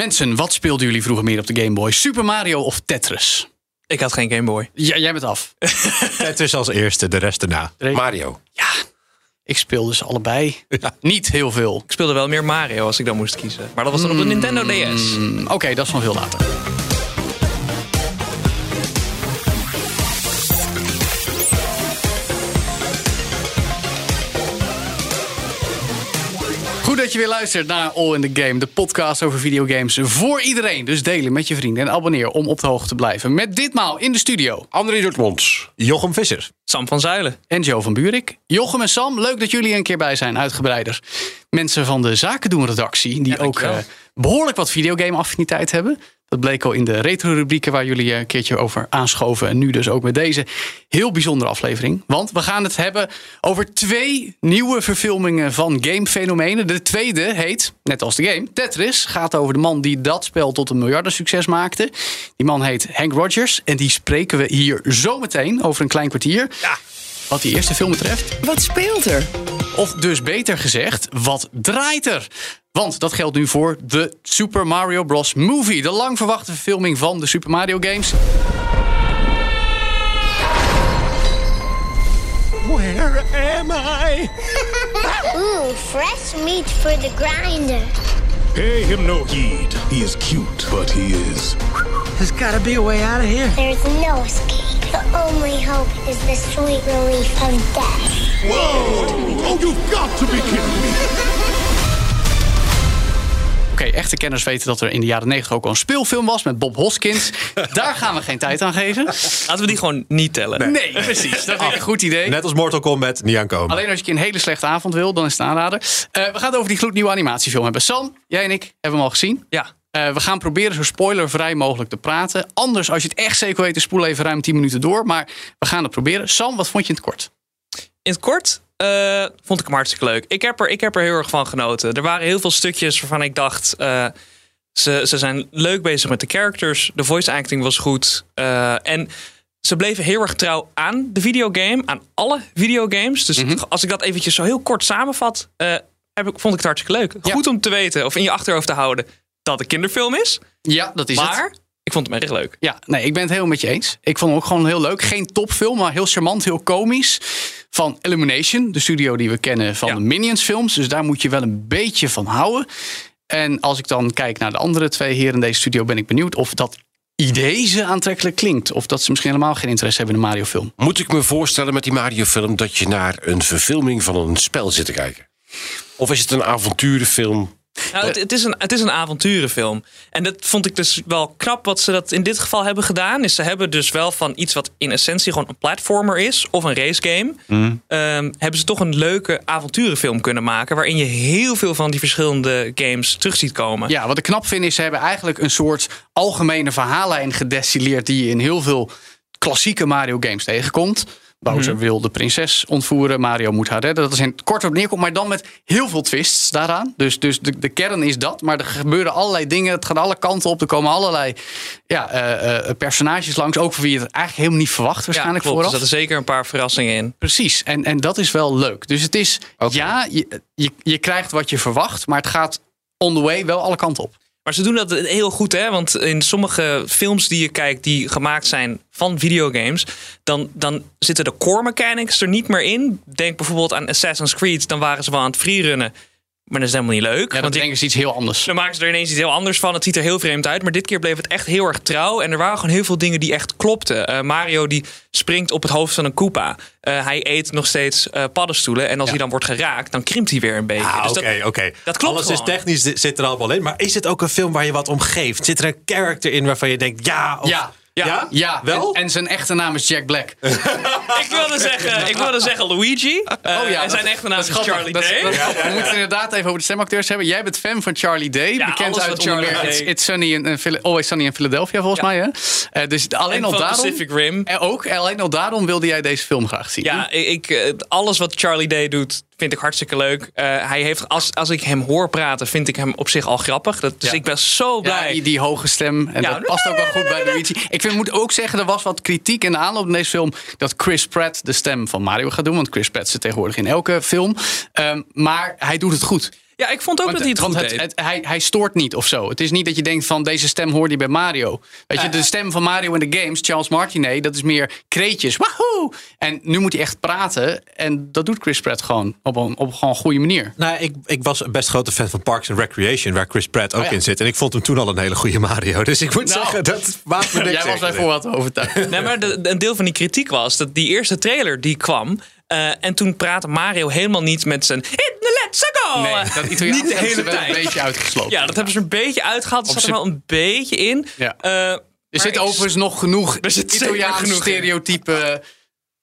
Mensen, wat speelden jullie vroeger meer op de Game Boy? Super Mario of Tetris? Ik had geen Game Boy. Ja, jij bent af. Het is als eerste, de rest daarna. Mario. Ja, ik speelde ze allebei. Niet heel veel. Ik speelde wel meer Mario als ik dan moest kiezen. Maar dat was dan op de Nintendo DS. Mm, Oké, dat is van veel later. Dat je weer luistert naar All in the Game, de podcast over videogames voor iedereen. Dus delen met je vrienden en abonneer om op de hoogte te blijven. Met ditmaal in de studio André Dortmonds. Jochem Visser. Sam van Zuilen. en Joe van Buurik. Jochem en Sam, leuk dat jullie een keer bij zijn, uitgebreider. Mensen van de Zaken doen redactie, die ook eh, behoorlijk wat videogame affiniteit hebben. Dat bleek al in de retro-rubrieken waar jullie eh, een keertje over aanschoven. En nu dus ook met deze heel bijzondere aflevering. Want we gaan het hebben over twee nieuwe verfilmingen van gamefenomenen. De tweede heet, net als de game, Tetris. Gaat over de man die dat spel tot een miljardensucces maakte. Die man heet Hank Rogers. En die spreken we hier zometeen over een klein kwartier. Wat die eerste film betreft. Wat speelt er? Of dus beter gezegd, wat draait er? Want dat geldt nu voor de Super Mario Bros. Movie. De lang verwachte verfilming van de Super Mario games. Where am I? Ooh, fresh meat for the grinder. Pay him no heed. He is cute, but he is. There's gotta be a way out of here. There's no escape. The only hope is the sweet relief of death. Oh, you've got to be kidding me. Oké, echte kenners weten dat er in de jaren 90 ook al een speelfilm was met Bob Hoskins. Daar gaan we geen tijd aan geven. Laten we die gewoon niet tellen. Nee, precies. Dat is een goed idee. Net als Mortal Kombat, niet aankomen. Alleen als je een hele slechte avond wil, dan is het aanrader. Eh, we gaan het over die gloednieuwe animatiefilm hebben. Sam, jij en ik hebben hem al gezien. Ja. Eh, we gaan proberen zo spoilervrij mogelijk te praten. Anders, als je het echt zeker weet, spoel even ruim 10 minuten door. Maar we gaan het proberen. Sam, wat vond je in het kort? In het kort eh, vond ik hem hartstikke leuk. Ik heb, er, ik heb er heel erg van genoten. Er waren heel veel stukjes waarvan ik dacht... eh, ze, ze zijn leuk bezig met de characters. De voice acting was goed. en ze bleven heel erg trouw aan de videogame. Aan alle videogames. Dus als ik dat eventjes zo heel kort samenvat... heb ik, vond ik het hartstikke leuk. Ja. Goed om te weten of in je achterhoofd te houden... dat het een kinderfilm is. Ja, dat is maar het. ik vond hem erg leuk. Ja, nee, ik ben het helemaal met je eens. Ik vond hem ook gewoon heel leuk. Geen topfilm, maar heel charmant, heel komisch. Van Illumination, de studio die we kennen van Ja. de Minions films. Dus daar moet je wel een beetje van houden. En als ik dan kijk naar de andere twee heren in deze studio... ben ik benieuwd of dat idee ze aantrekkelijk klinkt. Of dat ze misschien helemaal geen interesse hebben in een Mario film. Moet ik me voorstellen met die Mario-film dat je naar een verfilming van een spel zit te kijken? Of is het een avonturenfilm? Nou, het, het, is een, het is een avonturenfilm. En dat vond ik dus wel knap wat ze dat in dit geval hebben gedaan. Is ze hebben dus wel van iets wat in essentie gewoon een platformer is. Of een racegame. ehm, hebben ze toch een leuke avonturenfilm kunnen maken. Waarin je heel veel van die verschillende games terug ziet komen. Ja, wat ik knap vind is ze hebben eigenlijk een soort algemene verhaallijn gedestilleerd... die je in heel veel klassieke Mario games tegenkomt. Bowser wil de prinses ontvoeren, Mario moet haar redden. Dat is in het kort op neerkomt, maar dan met heel veel twists daaraan. Dus, dus de, de kern is dat, maar er gebeuren allerlei dingen. Het gaat alle kanten op, er komen allerlei ja, eh, eh, personages langs. Ook voor wie je het eigenlijk helemaal niet verwacht waarschijnlijk klopt. Er vooraf. zaten zeker een paar verrassingen in. Precies, en, en dat is wel leuk. Dus het is, ja, je, je, je krijgt wat je verwacht, maar het gaat on the way wel alle kanten op. Maar ze doen dat heel goed, hè? Want in sommige films die je kijkt, die gemaakt zijn van videogames, dan, dan zitten de core mechanics er niet meer in. Denk bijvoorbeeld aan Assassin's Creed, dan waren ze wel aan het freerunnen. Maar dat is helemaal niet leuk. Ja, dan want denken ze iets heel anders. dan maken ze er ineens iets heel anders van. Het ziet er heel vreemd uit. Maar dit keer bleef het echt heel erg trouw. En er waren gewoon heel veel dingen die echt klopten. Eh, Mario die springt op het hoofd van een Koopa. Eh, hij eet nog steeds eh, paddenstoelen. En als hij dan wordt geraakt, dan krimpt hij weer een beetje. Ah, Dus oké, dat- oké. dat klopt Alles is technisch, zit er allemaal in. Maar is het ook een film waar je wat om geeft? Zit er een character in waarvan je denkt, ja, of Ja, Ja. Ja, Wel? En, en zijn echte naam is Jack Black. Ik wilde zeggen, ik wilde zeggen Luigi. Eh, oh ja, en zijn echte naam dat is grappig. Charlie Dat is- Day. dat. We moeten het inderdaad even over de stemacteurs hebben. Jij bent fan van Charlie Day. Ja, bekend alles uit Charlie Day. It's, It's Sunny in, in Phila- Always Sunny in Philadelphia, volgens Ja. mij. Hè? Eh, dus alleen En al van daarom... Pacific Rim. En ook, alleen al daarom wilde jij deze film graag zien. Ja, ik, eh, alles wat Charlie Day doet, vind ik hartstikke leuk. Eh, hij heeft, als, als ik hem hoor praten, vind ik hem op zich al grappig. Dat, dus Ja. ik ben zo Ja, blij. die, die hoge stem. En Ja. dat past ook wel goed bij Luigi. Ik vind, moet ook zeggen, er was wat kritiek in de aanloop van deze film... dat Chris Pratt de stem van Mario gaat doen. Want Chris Pratt zit tegenwoordig in elke film. Ehm, maar hij doet het goed. Ja, ik vond ook Want, dat hij het want goed het- deed. het- hij, hij stoort niet of zo. Het is niet dat je denkt van deze stem hoort hij bij Mario. Weet je, de stem van Mario in de games, Charles Martinet, dat is meer kreetjes. Wahoo! En nu moet hij echt praten. En dat doet Chris Pratt gewoon op een, op een gewoon goede manier. Nou, ik, ik was een best grote fan van Parks and Recreation, waar Chris Pratt ook Oh ja. in zit. En ik vond hem toen al een hele goede Mario. Dus ik moet Nou, zeggen, dat maakt me niks Jij was daarvoor wat overtuigd. Nee, maar de, een deel van die kritiek was dat die eerste trailer die kwam. eh, en toen praatte Mario helemaal niet met zijn. Nee, dat Italiaans niet de hebben ze hele wel een tijd. beetje uitgesloten. Ja, dat hebben ze een beetje uitgehaald. Er Op zat er wel een beetje in. Ja. Eh, Er zit overigens nog genoeg Er Italiaanse genoeg in. stereotype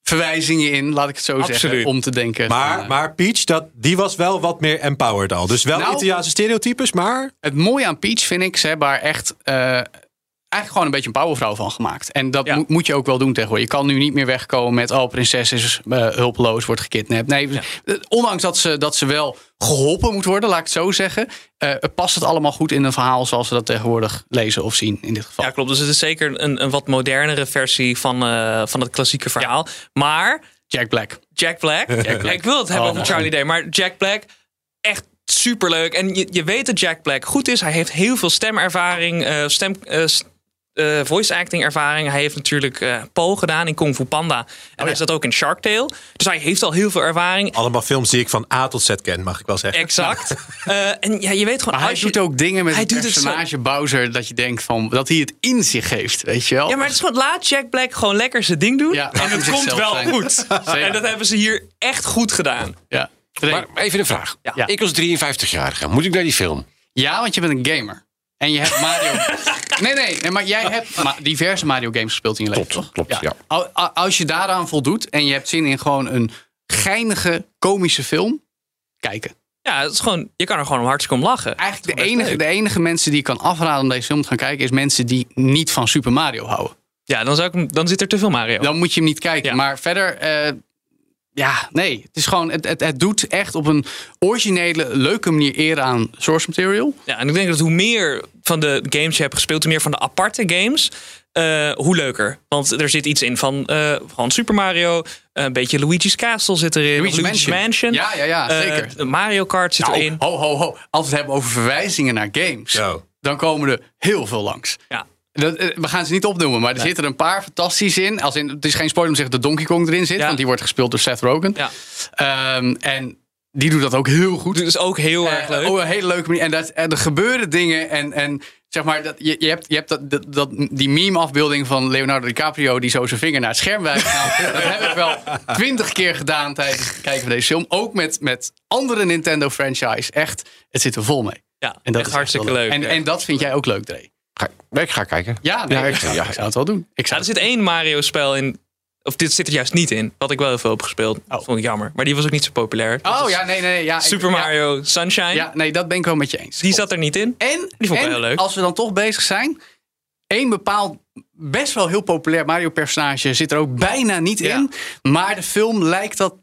verwijzingen in, laat ik het zo zeggen, Absoluut. om te denken. Maar, van, eh, maar Peach, dat, die was wel wat meer empowered al. Dus wel Nou- Italiaanse stereotypes, maar... Het mooie aan Peach vind ik, ze hebben haar echt eh, eigenlijk gewoon een beetje een powervrouw van gemaakt. En dat Ja. moet- moet je ook wel doen tegenwoordig. Je kan nu niet meer wegkomen met, oh, prinses is eh, hulpeloos, wordt gekidnapt. Nee, eh, ondanks dat ze, dat ze wel geholpen moet worden, laat ik het zo zeggen, eh, past het allemaal goed in een verhaal zoals we dat tegenwoordig lezen of zien in dit geval. Ja, klopt. Dus het is zeker een, een wat modernere versie van, van het klassieke verhaal. Maar Jack Black. Jack Black. Ik wil het hebben Oh, over man. Charlie Day. Maar Jack Black, echt superleuk. En je, je weet dat Jack Black goed is. Hij heeft heel veel stemervaring, stem, eh, eh, voice acting ervaring. Hij heeft natuurlijk eh Po gedaan in Kung Fu Panda. En hij zat ook in Shark Tale. Dus hij heeft al heel veel ervaring. Allemaal films die ik van A tot Z ken, mag ik wel zeggen. Exact. Eh, en ja, je weet gewoon... Maar hij je- doet ook dingen met Hij het doet het zo- personage Bowser dat je denkt van dat hij het in zich heeft, weet je wel? Ja, maar het is gewoon, laat Jack Black gewoon lekker zijn ding doen. Ja, en het komt wel zijn. goed. En dat hebben ze hier echt goed gedaan. Ja. Maar even een vraag. Ja. Ik als 53-jarige, moet ik naar die film? Ja, want je bent een gamer. En je hebt Mario. nee, nee, nee, maar jij hebt ma- diverse Mario games gespeeld in je leven. Klopt, toch? klopt, ja. Al- al- Als je daaraan voldoet en je hebt zin in gewoon een geinige, komische film, kijken. Ja, het is gewoon, je kan er gewoon hartstikke om lachen. Eigenlijk de enige, de enige mensen die ik kan afraden om deze film te gaan kijken, is mensen die niet van Super Mario houden. Ja, dan, zou ik, dan zit er te veel Mario. Dan moet je hem niet kijken. Ja. Maar verder, eh, ja, nee. Het is gewoon, het, het, het doet echt op een originele, leuke manier eer aan source material. Ja, en ik denk dat hoe meer van de games je hebt gespeeld, hoe meer van de aparte games, eh, hoe leuker. Want er zit iets in van, eh, van Super Mario, een beetje Luigi's Castle zit erin, Luigi's Luigi's Mansion. Ja, ja, ja, Eh, zeker. Mario Kart zit Nou, erin. ho, ho, ho. Als we het hebben over verwijzingen naar games, dan komen er heel veel langs. Ja. Eh, we gaan ze niet opnoemen, maar er zitten een paar fantastisch in. Als in. Het is geen spoiler om te zeggen dat Donkey Kong erin zit, Ja. want die wordt gespeeld door Seth Rogen. Ja. Ehm, en die doet dat ook heel goed. Dat is ook heel erg Eh, leuk. Op een hele leuke manier. En, dat, en er gebeuren dingen. En, en zeg maar, dat, je, je hebt, je hebt dat, dat, dat, die meme-afbeelding van Leonardo DiCaprio. die zo zijn vinger naar het scherm wijst. Nou, dat heb ik wel twintig keer gedaan tijdens het kijken van deze film. Ook met, met andere Nintendo-franchise. Echt, het zit er vol mee. ja, En dat echt is hartstikke leuk. En, en dat vind jij ook leuk, Dre? Nee, ik ga kijken. Ja, nee, Ja, ik, zou, ja. ik zou het wel doen. Ik Ja, zou er zit één Mario-spel in. Of dit zit er juist niet in. Wat ik wel heel veel heb gespeeld. Dat vond ik jammer. Maar die was ook niet zo populair. Dat Oh ja, nee, nee. Ja, ik- Super ja, Mario Sunshine. Ja, nee, dat ben ik wel met je eens. Die zat er niet in. En, Die vond ik en wel heel leuk. als we dan toch bezig zijn, één bepaald best wel heel populair Mario-personage zit er ook bijna niet Ja. in. Maar de film lijkt dat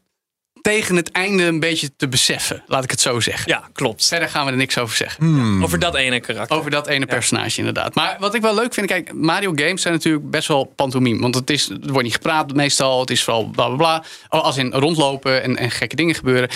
tegen het einde een beetje te beseffen, laat ik het zo zeggen. Ja, klopt. Verder gaan we er niks over zeggen. Hmm. Over dat ene karakter. Over dat ene personage inderdaad. Maar wat ik wel leuk vind, kijk, Mario games zijn natuurlijk best wel pantomime. Want het, is, er wordt niet gepraat meestal. Het is vooral bla bla bla. Oh, Als in rondlopen en, en gekke dingen gebeuren.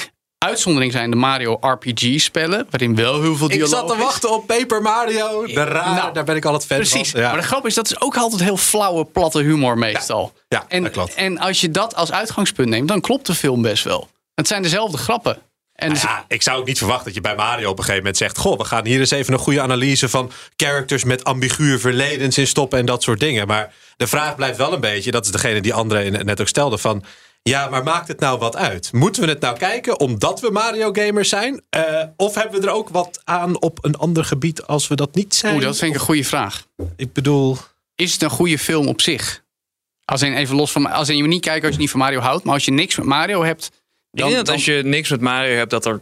Uitzondering zijn de Mario RPG-spellen, waarin wel heel veel Ik dialoog zat te is. wachten op Paper Mario. De raar, Nou, daar ben ik al het fan Precies. van. Ja. Maar de grap is, dat is ook altijd heel flauwe, platte humor meestal. Ja, en, dat klopt. En als je dat als uitgangspunt neemt, dan klopt de film best wel. Het zijn dezelfde grappen. En dus- Ja, ik zou ook niet verwachten dat je bij Mario op een gegeven moment zegt: Goh, we gaan hier eens even een goede analyse van characters met ambiguë verledens in stoppen en dat soort dingen. Maar de vraag blijft wel een beetje, dat is degene die André net ook stelde: van ja, maar maakt het nou wat uit? Moeten we het nou kijken omdat we Mario gamers zijn? Eh, of hebben we er ook wat aan op een ander gebied als we dat niet zijn? Oeh, dat vind ik een goede vraag. Ik bedoel, is het een goede film op zich? Als in, even los van, als in je niet kijkt als je niet van Mario houdt, maar als je niks met Mario hebt, Ik dan, denk dat dan- als je niks met Mario hebt, dat er...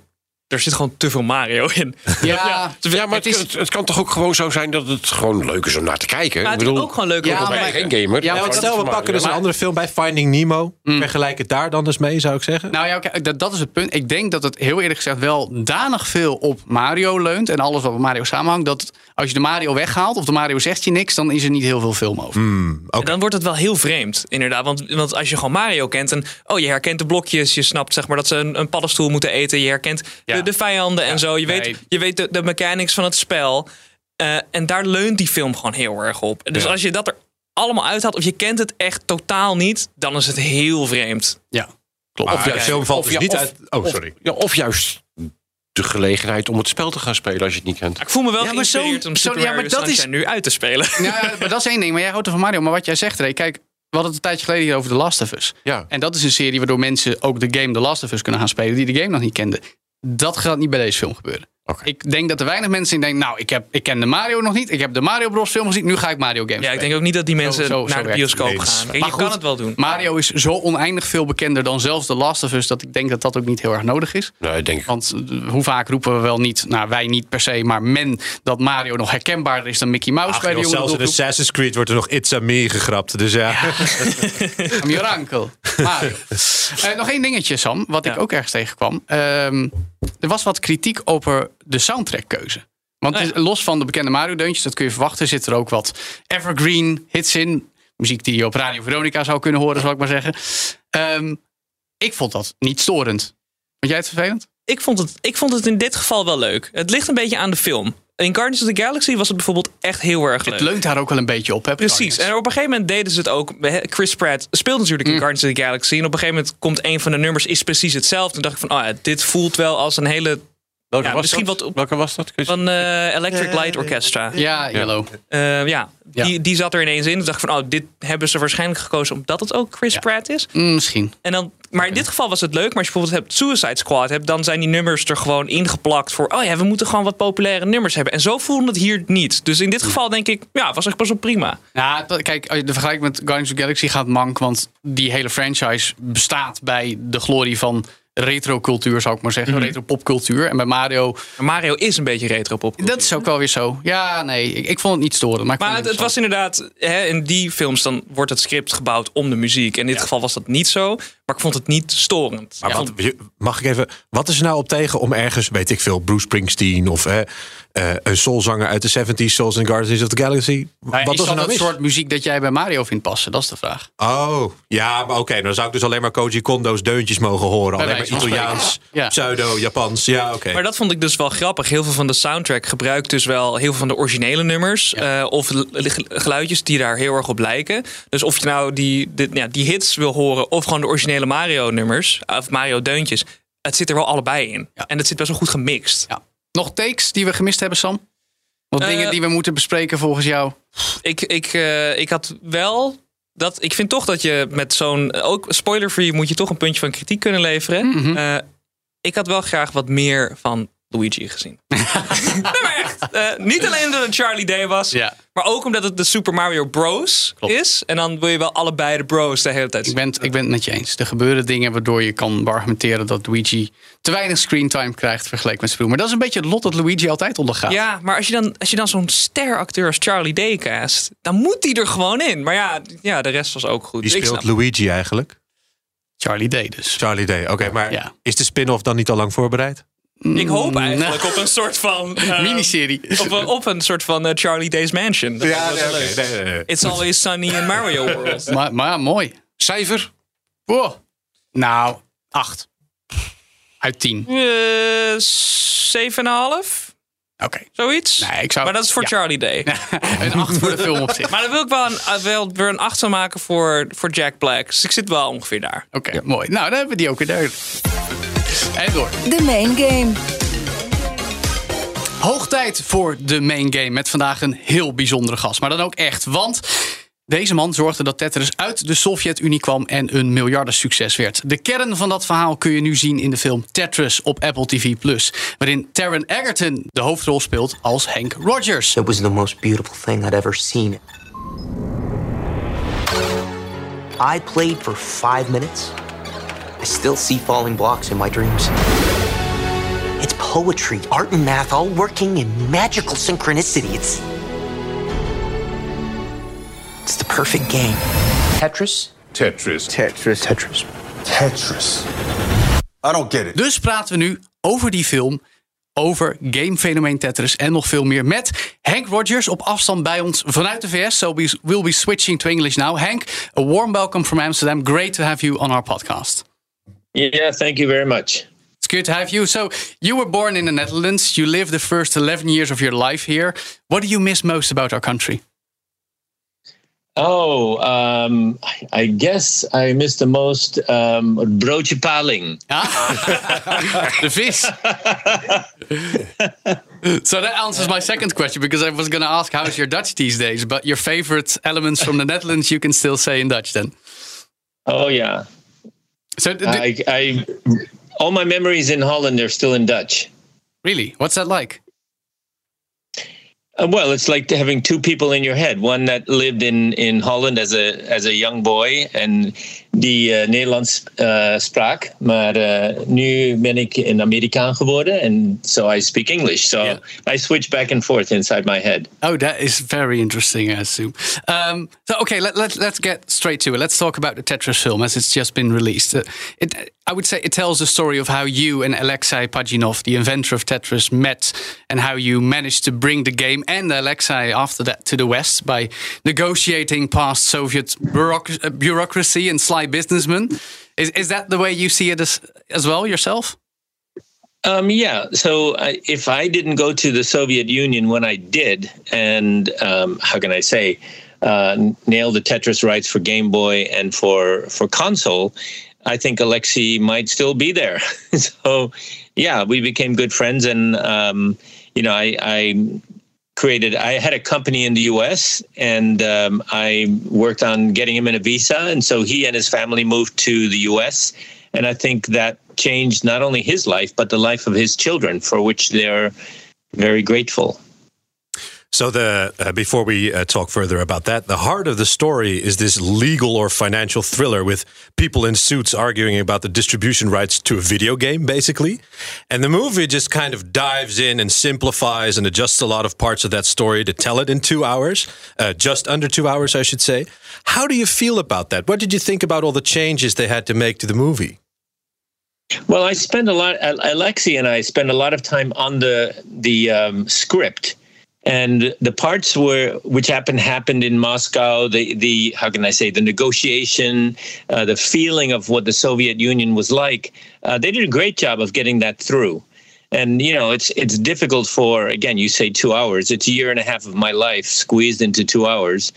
Er zit gewoon te veel Mario in. ja, Ja, maar het, is- het, het kan toch ook gewoon zo zijn dat het gewoon leuk is om naar te kijken. Maar ik het is bedoel, ook gewoon leuk Ja, om te ik kijken. geen gamer. Ja, Ja, maar stel, is we pakken dus maar- een andere film bij Finding Nemo. Vergelijk het daar dan eens mee, zou ik zeggen. Nou ja, dat, dat is het punt. Ik denk dat het heel eerlijk gezegd wel danig veel op Mario leunt. En alles wat met Mario samenhangt. Dat als je de Mario weghaalt of de Mario zegt je niks, dan is er niet heel veel film over. Hmm, En dan wordt het wel heel vreemd, inderdaad. Want, want als je gewoon Mario kent en oh, je herkent de blokjes, je snapt zeg maar dat ze een, een paddenstoel moeten eten, je herkent Ja. De, de vijanden en zo, je nee. weet, je weet de, de mechanics van het spel. Eh, en daar leunt die film gewoon heel erg op. Dus Ja. als je dat er allemaal uithaalt of je kent het echt totaal niet, dan is het heel vreemd. Ja, klopt. Maar de ja, film valt of dus niet of- uit... Oh, of- sorry. ja, of juist de gelegenheid om het spel te gaan spelen als je het niet kent. Ik voel me wel Ja, maar zo- om zo- Super ja, maar Mario dat is- nu uit te spelen. Ja, maar dat is één ding. Maar jij houdt er van Mario. Maar wat jij zegt, Ray, kijk, we hadden het een tijdje geleden hier over The Last of Us. Ja. En dat is een serie waardoor mensen ook de game The Last of Us kunnen gaan spelen die de game nog niet kenden. Dat gaat niet bij deze film gebeuren. Oké. Ik denk dat er weinig mensen in denken, nou, ik, heb, ik ken de Mario nog niet. Ik heb de Mario Bros film gezien, nu ga ik Mario games Ja, ik denk ook niet dat die mensen zo- zo naar de bioscoop gaan. Maar je goed, kan het wel doen. Mario is zo oneindig veel bekender dan zelfs The Last of Us... dat ik denk dat dat ook niet heel erg nodig is. Nee, denk ik. Want eh, hoe vaak roepen we wel niet, nou wij niet per se... maar men dat Mario nog herkenbaarder is dan Mickey Mouse Ach, bij de zelfs in. Assassin's Creed wordt er nog It's a Me gegrapt. Dus ja. I'm your uncle. Mario. Eh, nog één dingetje, Sam, wat ik Ja. ook ergens tegenkwam. Ehm, er was wat kritiek over de soundtrackkeuze. Want Oh ja. los van de bekende Mario-deuntjes, dat kun je verwachten, zit er ook wat evergreen hits in. Muziek die je op Radio Veronica zou kunnen horen, zal ik maar zeggen. Ehm, ik vond dat niet storend. Vond jij het vervelend? ik vond, het, ik vond het in dit geval wel leuk. Het ligt een beetje aan de film. In Guardians of the Galaxy was het bijvoorbeeld echt heel erg leuk. Het leunt daar ook wel een beetje op. Hè, Precies. Guardians. En op een gegeven moment deden ze het ook. Chris Pratt speelt natuurlijk in Mm. Guardians of the Galaxy. En op een gegeven moment komt een van de nummers is precies hetzelfde. Toen dacht ik van, oh ja, dit voelt wel als een hele... Welke, Ja, was misschien dat? wat op- Welke was dat? Van eh, Electric Light Orchestra. Ja, Yellow. Eh, ja, Ja. Die, die zat er ineens in. Toen dacht ik van, oh, dit hebben ze waarschijnlijk gekozen omdat het ook Chris Pratt is. Mm, misschien. En dan, maar in dit geval was het leuk. Maar als je bijvoorbeeld hebt Suicide Squad hebt, dan zijn die nummers er gewoon ingeplakt voor. Oh ja, we moeten gewoon wat populaire nummers hebben. En zo voelde het hier niet. Dus in dit geval denk ik, ja, was echt best wel prima. Ja, kijk, als je de vergelijking met Guardians of the Galaxy gaat mank. Want die hele franchise bestaat bij de glorie van retro-cultuur, zou ik maar zeggen. Retro-popcultuur. En bij Mario, Mario is een beetje retro pop. dat is ook wel weer zo. Ja, nee, ik, ik vond het niet storend. Maar, Maar het, het was inderdaad, hè, in die films dan wordt het script gebouwd om de muziek. En in dit geval was dat niet zo. Maar ik vond het niet storend. Maar wat, mag ik even, wat is er nou op tegen om ergens, weet ik veel, Bruce Springsteen of eh, eh, een soulzanger uit de 70s, zoals in Guardians of the Galaxy? Nou ja, wat is was dat nou soort muziek dat jij bij Mario vindt passen? Dat is de vraag. Oh, ja, maar oké, dan zou ik dus alleen maar Koji Kondo's deuntjes mogen horen. Bij Alleen maar Italiaans. Ja. pseudo-Japans. Ja, oké. Maar dat vond ik dus wel grappig. Heel veel van de soundtrack gebruikt dus wel heel veel van de originele nummers. eh, of geluidjes die daar heel erg op lijken. Dus of je nou die, de, ja, die hits wil horen of gewoon de originele Mario nummers. Of Mario deuntjes. Het zit er wel allebei in. Ja. En het zit best wel goed gemixt. Ja. Nog takes die we gemist hebben, Sam? Wat Eh, dingen die we moeten bespreken volgens jou? Ik, ik, eh, ik had wel... Dat, ik vind toch dat je met zo'n... Ook spoiler-free moet je toch een puntje van kritiek kunnen leveren. Mhm. Eh, ik had wel graag wat meer van Luigi gezien. nee, maar echt. eh, niet alleen omdat het Charlie Day was. Ja. Maar ook omdat het de Super Mario Bros. Klopt. is. En dan wil je wel allebei de bros de hele tijd Ik zien. ben, ik ben het met je eens. Er gebeuren dingen waardoor je kan argumenteren dat Luigi te weinig screentime krijgt vergeleken met Speel. Maar dat is een beetje het lot dat Luigi altijd ondergaat. Ja, maar als je dan, als je dan zo'n steracteur als Charlie Day cast, dan moet die er gewoon in. Maar ja, ja de rest was ook goed. Wie Ik speelt Luigi eigenlijk? Charlie Day dus. Charlie Day. Oké, maar Ja. is de spin-off dan niet al lang voorbereid? Ik hoop Mm, eigenlijk op een soort van... eh, Miniserie. Op een, op een soort van eh, Charlie Day's Mansion. Dat wel leuk. nee, nee, nee. It's always sunny in Mario World. Maar, maar mooi. Cijfer? Wow. Nou, acht. Uit tien. Eh, Zeven en een half? Oké. Zoiets? Nee, ik zou- maar dat is voor ja. Charlie Day. Een acht voor de film op zich. Maar dan wil ik wel, een, wel weer een acht van maken voor, voor Jack Black. Dus ik zit wel ongeveer daar. Oké, mooi. Nou, dan hebben we die ook weer duidelijk. En door. De main game. Hoog tijd voor de main game. Met vandaag een heel bijzondere gast. Maar dan ook echt. Want deze man zorgde dat Tetris uit de Sovjet-Unie kwam en een miljardensucces werd. De kern van dat verhaal kun je nu zien in de film Tetris op Apple TV+. Waarin Taron Egerton de hoofdrol speelt als Hank Rogers. It was the most beautiful thing I'd ever seen. I played for five minutes, I still see falling blocks in my dreams. It's poetry, art, and math all working in magical synchronicity. It's. It's the perfect game. Tetris? Tetris. Tetris. Tetris. Tetris. I don't get it. Dus praten we nu over die film, over gamefenomeen Tetris en nog veel meer met Henk Rogers op afstand bij ons vanuit de VS. So we will be switching to English now. Hank, a warm welcome from Amsterdam. Great to have you on our podcast. Yeah, thank you very much. It's good to have you. So, you were born in the Netherlands. You lived the first 11 years of your life here. What do you miss most about our country? Oh, um, I guess I miss the most um, broodje paling. the fish. so that answers my second question because I was going to ask how's your Dutch these days, but your favorite elements from the Netherlands you can still say in Dutch then. Oh yeah. So I, I all my memories in Holland are still in Dutch. Really? What's that like? Uh, well, it's like having two people in your head. One that lived in, in Holland as a as a young boy en die uh, Nederlands uh, sprak, maar uh, nu ben ik een Amerikaan geworden and so I speak English. So Yeah. I switch back and forth inside my head. Oh, that is very interesting, I assume. Um, so, okay, let, let, let's get straight to it. Let's talk about the Tetris film as it's just been released. Uh, it, I would say it tells the story of how you and Alexei Pajitnov, the inventor of Tetris, met and how you managed to bring the game and Alexei after that to the West by negotiating past Soviet bureauc- uh, bureaucracy and sly businessmen. Is, is that the way you see it as, as well yourself? Um, yeah. So I, if I didn't go to the Soviet Union when I did, and um, how can I say, uh, nail the Tetris rights for Game Boy and for for console, I think Alexei might still be there. so yeah, we became good friends, and um, you know, I, I created. I had a company in the U.S. and um, I worked on getting him in a visa, and so he and his family moved to the U.S. And I think that changed not only his life but the life of his children, for which they're very grateful. So the uh, before we uh, talk further about that, the heart of the story is this legal or financial thriller with people in suits arguing about the distribution rights to a video game, basically. And the movie just kind of dives in and simplifies and adjusts a lot of parts of that story to tell it in two hours, uh, just under two hours, I should say. How do you feel about that? What did you think about all the changes they had to make to the movie? Well, I spend a lot. Alexei and I spend a lot of time on the the um, script, and the parts where which happened happened in Moscow. The the how can I say the negotiation, uh, the feeling of what the Soviet Union was like. Uh, they did a great job of getting that through. And you know, it's it's difficult for again. You say two hours. It's a year and a half of my life squeezed into two hours.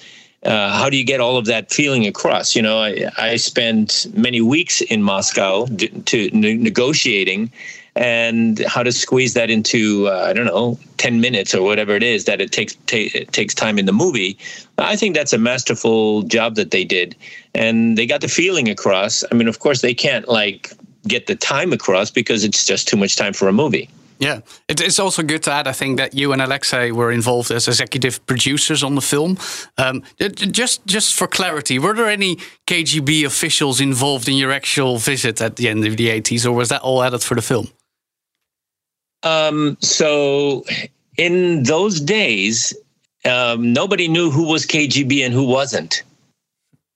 Uh, how do you get all of that feeling across? You know, I, I spent many weeks in Moscow to ne- negotiating, and how to squeeze that into uh, I don't know ten minutes or whatever it is that it takes ta- takes time in the movie. I think that's a masterful job that they did, and they got the feeling across. I mean, of course, they can't like get the time across because it's just too much time for a movie. Yeah, it's also good to add. I think that you and Alexei were involved as executive producers on the film. Um, just, just for clarity, were there any KGB officials involved in your actual visit at the end of the eighties, or was that all added for the film? Um, so in those days, um, nobody knew who was KGB and who wasn't.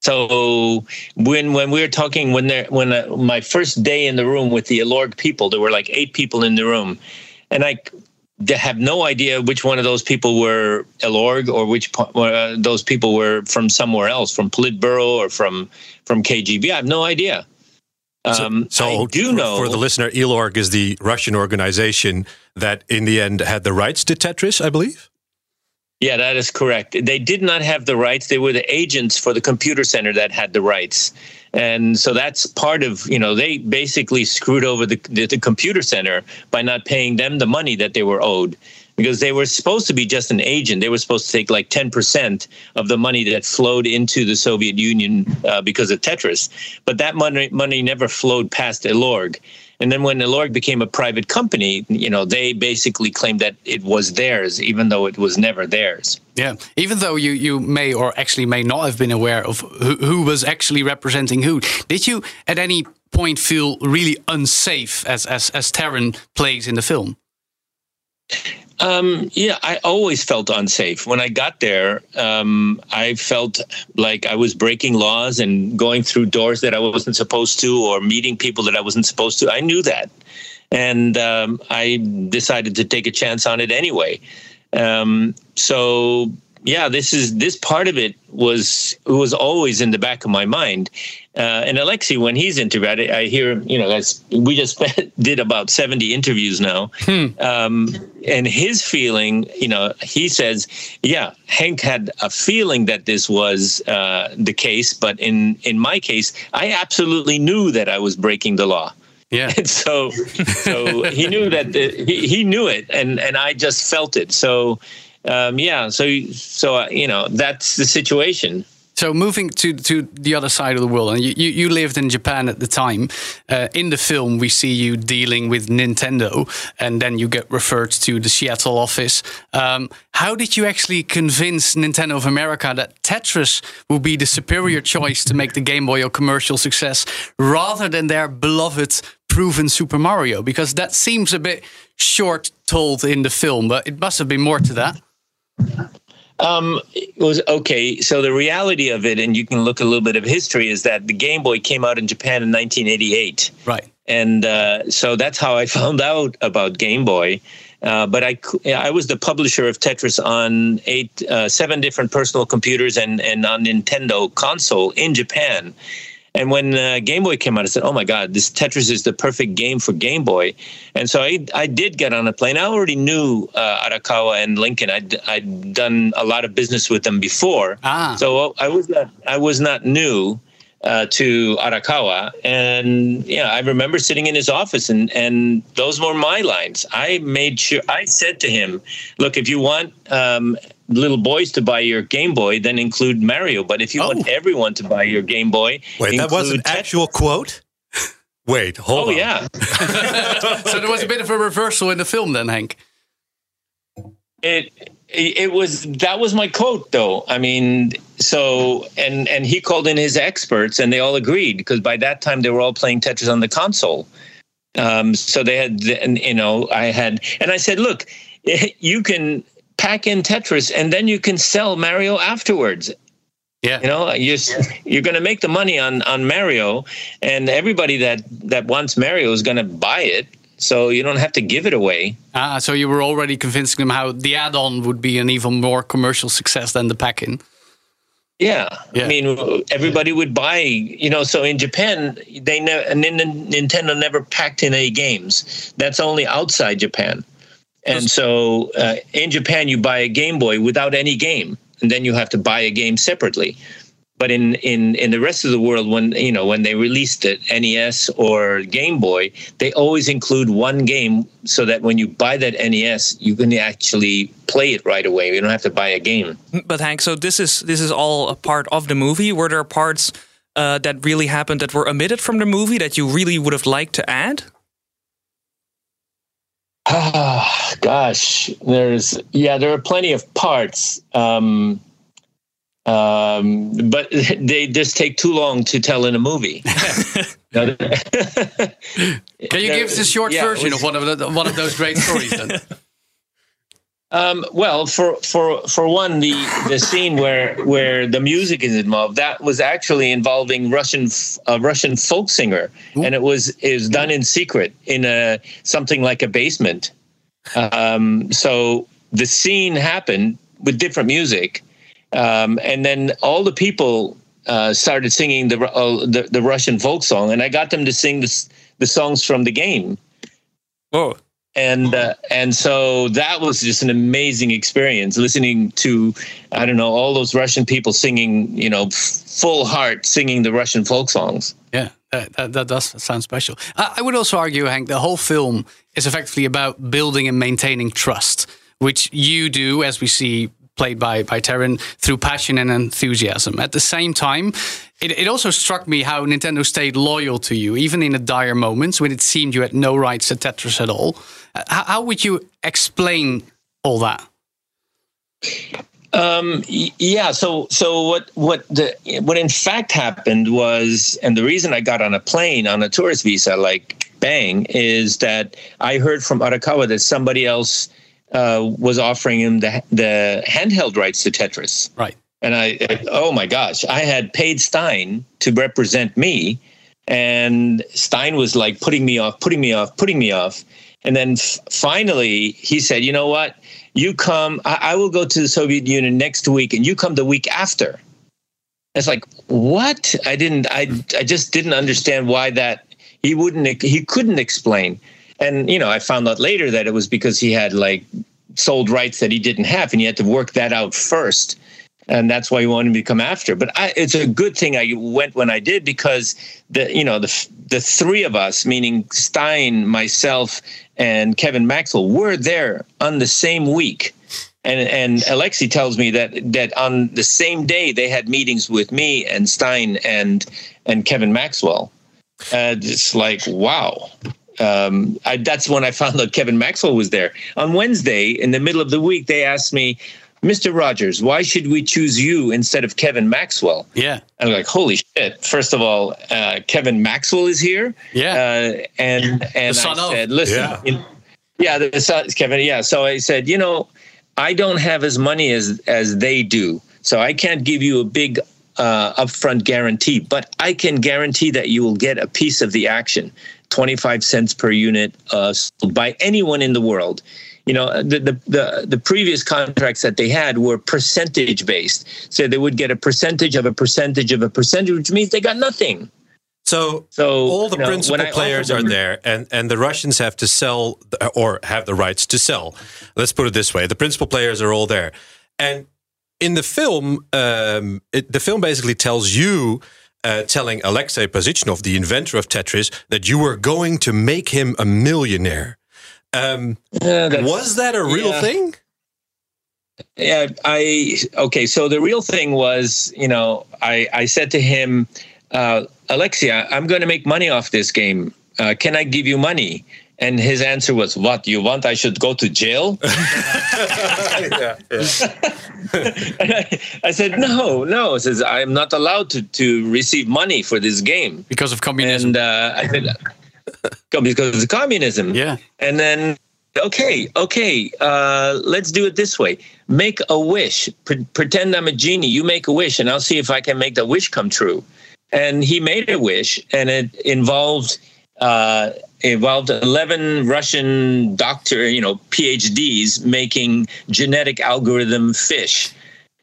So when when we were talking when there when uh, my first day in the room with the Elorg people, there were like eight people in the room, and I have no idea which one of those people were Elorg or which uh, those people were from somewhere else, from Politburo or from from KGB. I have no idea. Um, so I do for, know for the listener, Elorg is the Russian organization that, in the end, had the rights to Tetris, I believe. Yeah, that is correct. They did not have the rights. They were the agents for the computer center that had the rights. And so that's part of, you know, they basically screwed over the, the, the computer center by not paying them the money that they were owed because they were supposed to be just an agent. They were supposed to take like 10% of the money that flowed into the Soviet Union uh, because of Tetris. But that money, money never flowed past Elorg. And then when Elorg became a private company, you know, they basically claimed that it was theirs, even though it was never theirs. Yeah, even though you, you may or actually may not have been aware of who, who was actually representing who, did you at any point feel really unsafe as as as Taron plays in the film? Um, yeah, I always felt unsafe. When I got there, um, I felt like I was breaking laws and going through doors that I wasn't supposed to or meeting people that I wasn't supposed to. I knew that. And um, I decided to take a chance on it anyway. Um, so yeah, this is this part of it was was always in the back of my mind. Uh, and Alexei, when he's interviewed, I, I hear you know we just did about seventy interviews now, hmm. um, and his feeling, you know, he says, yeah, Hank had a feeling that this was uh, the case, but in in my case, I absolutely knew that I was breaking the law. Yeah. And so, so he knew that the, he, he knew it, and and I just felt it. So um, yeah, so so uh, you know that's the situation. So moving to to the other side of the world, and you, you, you lived in Japan at the time. Uh, in the film, we see you dealing with Nintendo, and then you get referred to the Seattle office. Um, how did you actually convince Nintendo of America that Tetris would be the superior choice to make the Game Boy a commercial success, rather than their beloved, proven Super Mario? Because that seems a bit short told in the film, but it must have been more to that. Um, it was okay. So the reality of it, and you can look a little bit of history, is that the Game Boy came out in Japan in 1988. Right. And uh, so that's how I found out about Game Boy. Uh, but I, I was the publisher of Tetris on eight, uh, seven different personal computers and, and on Nintendo console in Japan. And when uh, Game Boy came out, I said, "Oh my God, this Tetris is the perfect game for Game Boy." And so I, I did get on a plane. I already knew uh, Arakawa and Lincoln. I'd, I'd done a lot of business with them before, ah. so I was not I was not new. Uh, to Arakawa, and yeah, I remember sitting in his office, and and those were my lines. I made sure I said to him, "Look, if you want um, little boys to buy your Game Boy, then include Mario. But if you oh. want everyone to buy your Game Boy, wait, that was an Tetris. actual quote. Wait, hold oh, on. yeah. so there was a bit of a reversal in the film, then, Hank. It it was that was my quote though i mean so and and he called in his experts and they all agreed because by that time they were all playing tetris on the console um, so they had and you know i had and i said look you can pack in Tetris, and then you can sell Mario afterwards. Yeah. You know, you're you're going to make the money on on Mario, and everybody that that wants Mario is going to buy it. So you don't have to give it away. Ah, so you were already convincing them how the add-on would be an even more commercial success than the pack-in. Yeah. yeah. I mean, everybody would buy. You know, so in Japan, they never Nintendo never packed in any games. That's only outside Japan. And so uh, in Japan, you buy a Game Boy without any game, and then you have to buy a game separately. But in, in, in the rest of the world, when you know when they released it, NES or Game Boy, they always include one game so that when you buy that NES, you can actually play it right away. You don't have to buy a game. But Hank, so this is this is all a part of the movie. Were there parts uh, that really happened that were omitted from the movie that you really would have liked to add? Ah, gosh, there's yeah, there are plenty of parts, um, um, but they just take too long to tell in a movie. Can you give us a short yeah, version was, of one of the, one of those great stories? Then? Um, well, for for for one, the the scene where where the music is involved that was actually involving Russian a Russian folk singer, Ooh. and it was is done in secret in a something like a basement. Um, so the scene happened with different music, um, and then all the people uh, started singing the, uh, the, the Russian folk song, and I got them to sing the the songs from the game. Oh and uh, and so that was just an amazing experience listening to I don't know all those Russian people singing you know full heart singing the Russian folk songs. Yeah, that, that, that does sound special. I, I would also argue, Hank, the whole film is effectively about building and maintaining trust, which you do, as we see played by by Taron, through passion and enthusiasm. At the same time, it, it also struck me how Nintendo stayed loyal to you, even in the dire moments when it seemed you had no rights to Tetris at all. How, how would you explain all that? Um, yeah. So, so what, what the, what in fact happened was, and the reason I got on a plane on a tourist visa, like bang, is that I heard from Arakawa that somebody else uh, was offering him the the handheld rights to Tetris. Right. And I, oh my gosh, I had paid Stein to represent me, and Stein was like putting me off, putting me off, putting me off. And then f- finally, he said, "You know what? You come. I, I will go to the Soviet Union next week, and you come the week after." It's like what? I didn't. I I just didn't understand why that he wouldn't. He couldn't explain. And you know, I found out later that it was because he had like sold rights that he didn't have, and he had to work that out first and that's why he wanted me to come after. But I, it's a good thing I went when I did because the you know the the three of us, meaning Stein, myself, and Kevin Maxwell, were there on the same week. And and Alexei tells me that that on the same day they had meetings with me and Stein and and Kevin Maxwell. Uh, it's like wow. Um, I, that's when I found out Kevin Maxwell was there. On Wednesday, in the middle of the week, they asked me, Mr. Rogers, why should we choose you instead of Kevin Maxwell? Yeah. I'm like, holy shit. First of all, uh, Kevin Maxwell is here. Yeah. Uh, and and I said, listen, Yeah. in- yeah, the son, Kevin. Yeah. So I said, you know, I don't have as money as as they do, so I can't give you a big uh, upfront guarantee, but I can guarantee that you will get a piece of the action, twenty five cents per unit, uh, sold by anyone in the world. You know, the, the the the previous contracts that they had were percentage based, so they would get a percentage of a percentage of a percentage, which means they got nothing. So, So, all the you know, principal players are there, and, and the Russians have to sell the- or have the rights to sell. Let's put it this way: the principal players are all there, and in the film, um, it, the film basically tells you. Uh, telling Alexei Pajitnov, the inventor of Tetris, that you were going to make him a millionaire. Um, Yeah, was that a real yeah. thing? Yeah, I okay. So the real thing was, you know, I I said to him, uh, Alexei, I'm going to make money off this game. Uh, can I give you money? And his answer was, "What you want? I should go to jail?" And I, I said, "No, no." He says, "I'm not allowed to to receive money for this game." Because of communism. And uh, I said, "Because of communism." yeah. And then, okay, okay, uh, let's do it this way. Make a wish. Pre- pretend I'm a genie. You make a wish, and I'll see if I can make the wish come true. And he made a wish, and it involved uh, involved eleven Russian doctor, you know, PhDs making genetic algorithm fish.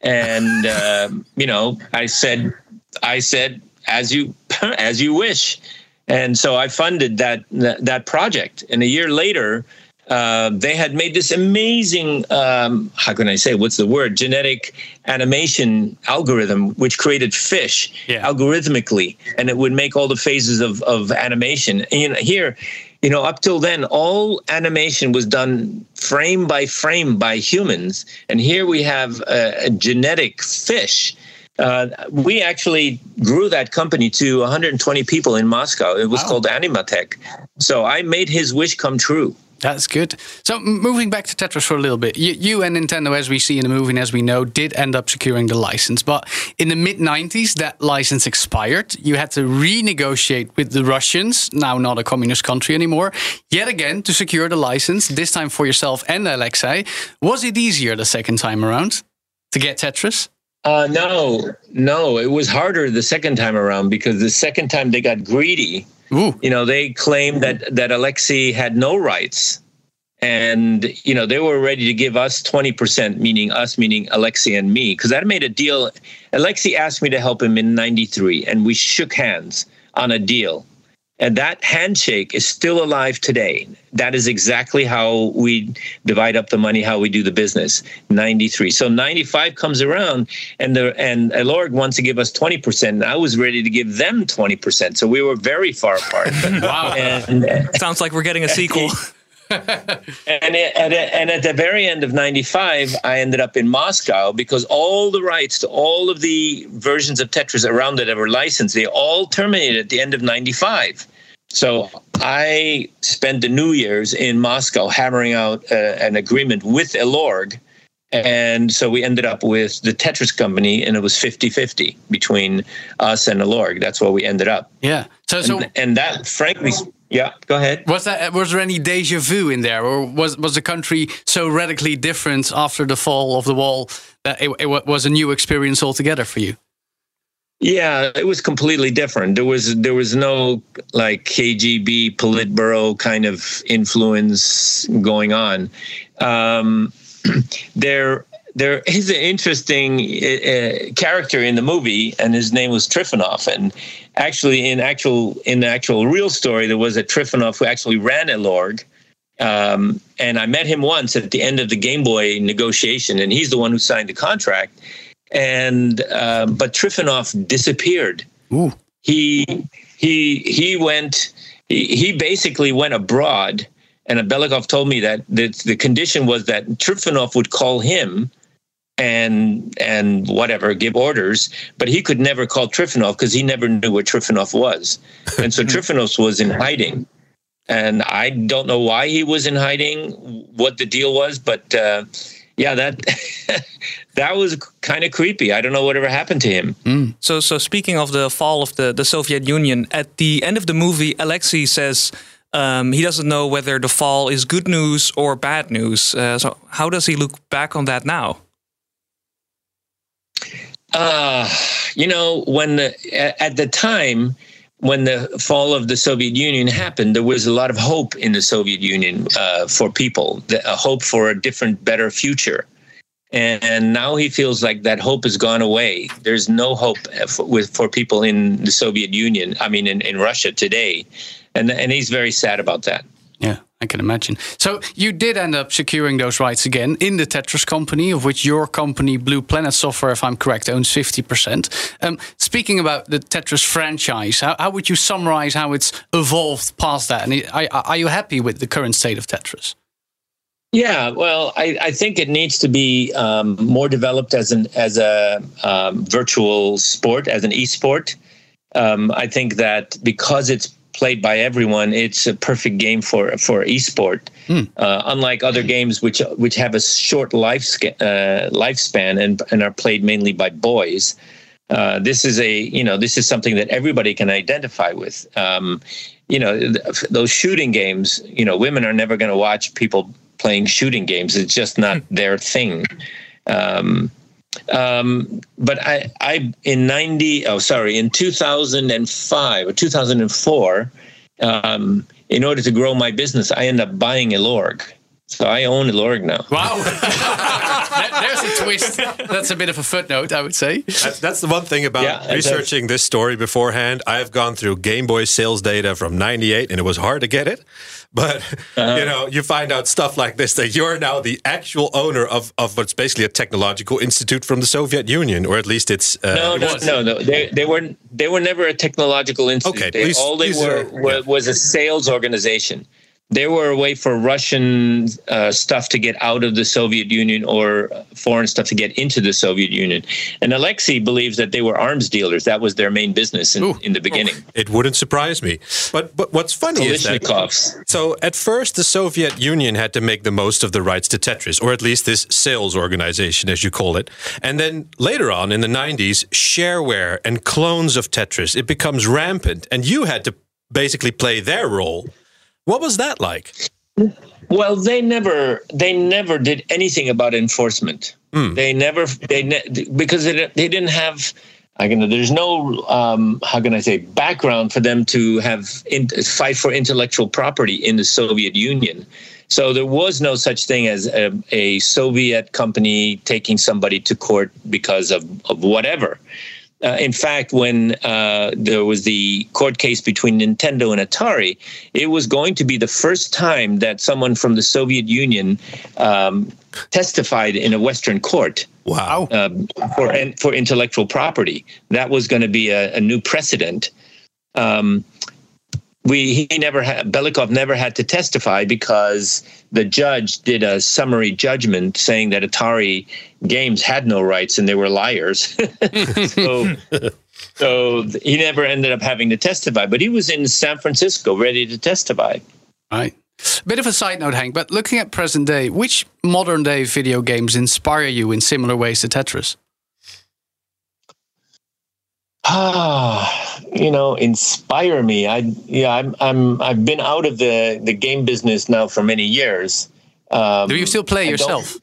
And uh, you know, I said, I said, as you as you wish. And so I funded that that, that project. And a year later, uh, they had made this amazing um, how can I say what's the word genetic animation algorithm which created fish Yeah. algorithmically, and it would make all the phases of of animation. And you know, here, you know, up till then, all animation was done frame by frame by humans, and here we have a, a genetic fish. Uh, we actually grew that company to 120 people in Moscow. It was called AnimaTek. So I made his wish come true. That's good. So, moving back to Tetris for a little bit, you, you and Nintendo, as we see in the movie and as we know, did end up securing the license. But in the mid 90s, that license expired. You had to renegotiate with the Russians, now not a communist country anymore, yet again to secure the license, this time for yourself and Alexei. Was it easier the second time around to get Tetris? Uh, no, no, it was harder the second time around because the second time they got greedy. Ooh. You know, they claimed that that Alexei had no rights, and you know they were ready to give us twenty percent, meaning us, meaning Alexei and me, because I made a deal. Alexei asked me to help him in '93, and we shook hands on a deal. And that handshake is still alive today. That is exactly how we divide up the money, how we do the business. 93. So 95 comes around and the and Elorg wants to give us 20%. And I was ready to give them 20%. So we were very far apart. Wow. and Sounds like we're getting a sequel. and, and at the very end of 95 i ended up in moscow because all the rights to all of the versions of tetris around it that were licensed they all terminated at the end of 95 so i spent the new year's in moscow hammering out uh, an agreement with elorg and so we ended up with the tetris company and it was 50-50 between us and elorg that's where we ended up Yeah. So, so and, and that frankly yeah go ahead was that was there any deja vu in there, or was was the country so radically different after the fall of the wall that it, it was a new experience altogether for you? Yeah, it was completely different. There was there was no like KGB Politburo kind of influence going on. Um, there there is an interesting uh, character in the movie, and his name was Trifonov. And actually, in actual in the actual real story, there was a Trifonov who actually ran Elorg. Um, and I met him once at the end of the Game Boy negotiation, and he's the one who signed the contract. And uh, but Trifonov disappeared. Ooh. He he he went. He, he basically went abroad. And Belikov told me that the, the condition was that Trifonov would call him and and whatever give orders but he could never call trifonov because he never knew where trifonov was. And so trifonov was in hiding. And i don't know why he was in hiding what the deal was but uh, yeah that that was kind of creepy. I don't know whatever happened to him. So, so speaking of the fall of the, the Soviet Union, at the end of the movie, Alexei says um, he doesn't know whether the fall is good news or bad news. Uh, so, how does he look back on that now? Uh, you know, when the at the time when the fall of the Soviet Union happened, there was a lot of hope in the Soviet Union uh, for people, a hope for a different, better future. And, now he feels like that hope has gone away. There's no hope for, with for people in the Soviet Union. I mean, in, in Russia today, and and he's very sad about that. Yeah, I can imagine. So you did end up securing those rights again in the Tetris company, of which your company, Blue Planet Software, if I'm correct, owns 50%. Um, speaking about the Tetris franchise, how, how would you summarize how it's evolved past that? And are, are you happy with the current state of Tetris? Yeah, well, I, I think it needs to be um, more developed as an as a um, virtual sport, as an e-sport. Um, I think that because it's played by everyone, it's a perfect game for for e-sport. Uh, unlike other games which which have a short life uh, lifespan and and are played mainly by boys. Uh, this is a you know this is something that everybody can identify with. Um, you know th- those shooting games. You know women are never going to watch people playing shooting games. It's just not their thing. Um, um, but I, I in oh sorry in two thousand and five or two thousand and four, um, in order to grow my business, I ended up buying Elorg. So I own Elorg now. Wow. There- There's a twist. That's a bit of a footnote, I would say. That's, that's the one thing about Yeah, researching this story beforehand. I've gone through Game Boy sales data from '98, and it was hard to get it. But Uh-huh. you know, you find out stuff like this that you're now the actual owner of, of what's basically a technological institute from the Soviet Union, or at least it's uh, No, it no, was. no, no. They, they were they were never a technological institute. Okay, They- please- all they were, were yeah. was a sales organization. They were a way for Russian uh, stuff to get out of the Soviet Union or foreign stuff to get into the Soviet Union. And Alexei believes that they were arms dealers. That was their main business in, Ooh. in the beginning. It wouldn't surprise me. But but what's funny is that. So at first, the Soviet Union had to make the most of the rights to Tetris, or at least this sales organization, as you call it. And then later on in the 90s, shareware and clones of Tetris, it becomes rampant, and you had to basically play their role. What was that like? Well, they never they never did anything about enforcement. They never they ne- because they, they didn't have. I can, there's no um, how can I say background for them to have in, fight for intellectual property in the Soviet Union. So there was no such thing as a, a Soviet company taking somebody to court because of, of whatever. Uh, in fact, when uh, there was the court case between Nintendo and Atari, it was going to be the first time that someone from the Soviet Union um, testified in a Western court Wow. um, for for intellectual property. That was going to be a, a new precedent. Um, we he never had Belikov never had to testify because the judge did a summary judgment saying that Atari Games had no rights and they were liars. so so he never ended up having to testify, but he was in San Francisco ready to testify. Right. Bit of a side note, Henk, but looking at present day, which modern day video games inspire you in similar ways to Tetris? Ah, you know, inspire me. I yeah, I'm I'm I've been out of the the game business now for many years. Um, Do you still play I yourself?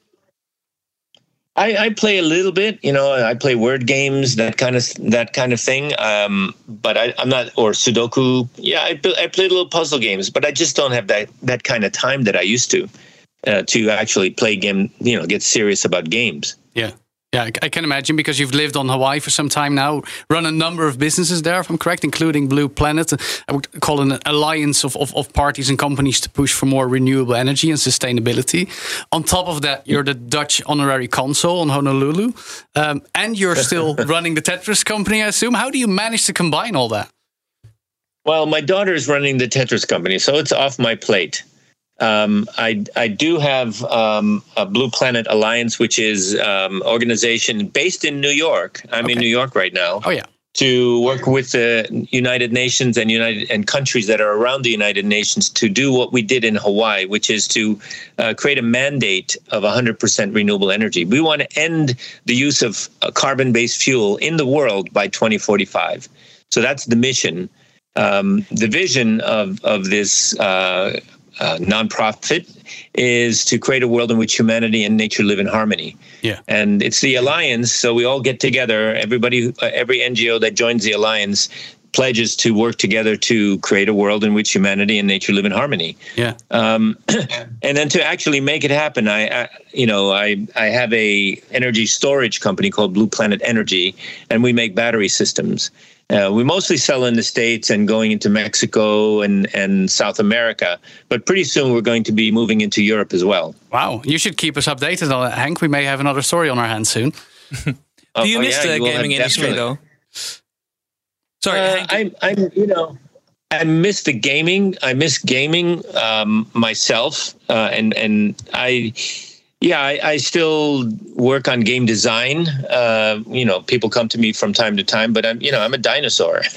I, I play a little bit, you know. I play word games, that kind of that kind of thing. Um, but I, I'm not, or Sudoku. Yeah, I, I play little puzzle games, but I just don't have that that kind of time that I used to uh, to actually play game. You know, get serious about games. Yeah. Yeah, I- can imagine because you've lived on Hawaii for some time now, run a number of businesses there, if I'm correct, including Blue Planet. I would call it an alliance of, of, of parties and companies to push for more renewable energy and sustainability. On top of that, you're the Dutch honorary consul on Honolulu, um, and you're still running the Tetris company, I assume. How do you manage to combine all that? Well, my daughter is running the Tetris company, so it's off my plate. Um, I I do have um, a Blue Planet Alliance, which is um, organization based in New York. I'm in New York right now. Oh yeah. To work with the United Nations and United and countries that are around the United Nations to do what we did in Hawaii, which is to uh, create a mandate of 100% renewable energy. We want to end the use of uh, carbon-based fuel in the world by 2045. So that's the mission. Um, the vision of of this uh, uh, nonprofit is to create a world in which humanity and nature live in harmony. Yeah. And it's the alliance, so we all get together. Everybody, uh, every NGO that joins the alliance pledges to work together to create a world in which humanity and nature live in harmony. Yeah. Um, and then to actually make it happen, I, I, you know, I I have a energy storage company called Blue Planet Energy, and we make battery systems. Uh, we mostly sell in the states and going into Mexico and and South America, but pretty soon we're going to be moving into Europe as well. Wow. You should keep us updated on it, Henk. We may have another story on our hands soon. Oh, Do you oh, miss yeah, the you gaming industry definitely- though? Sorry, Uh, Henk, I'm, I'm, you know, I miss the gaming. I miss gaming um, myself, uh, and and I, yeah, I, I still work on game design. Uh, you know, people come to me from time to time, but I'm, you know, I'm a dinosaur.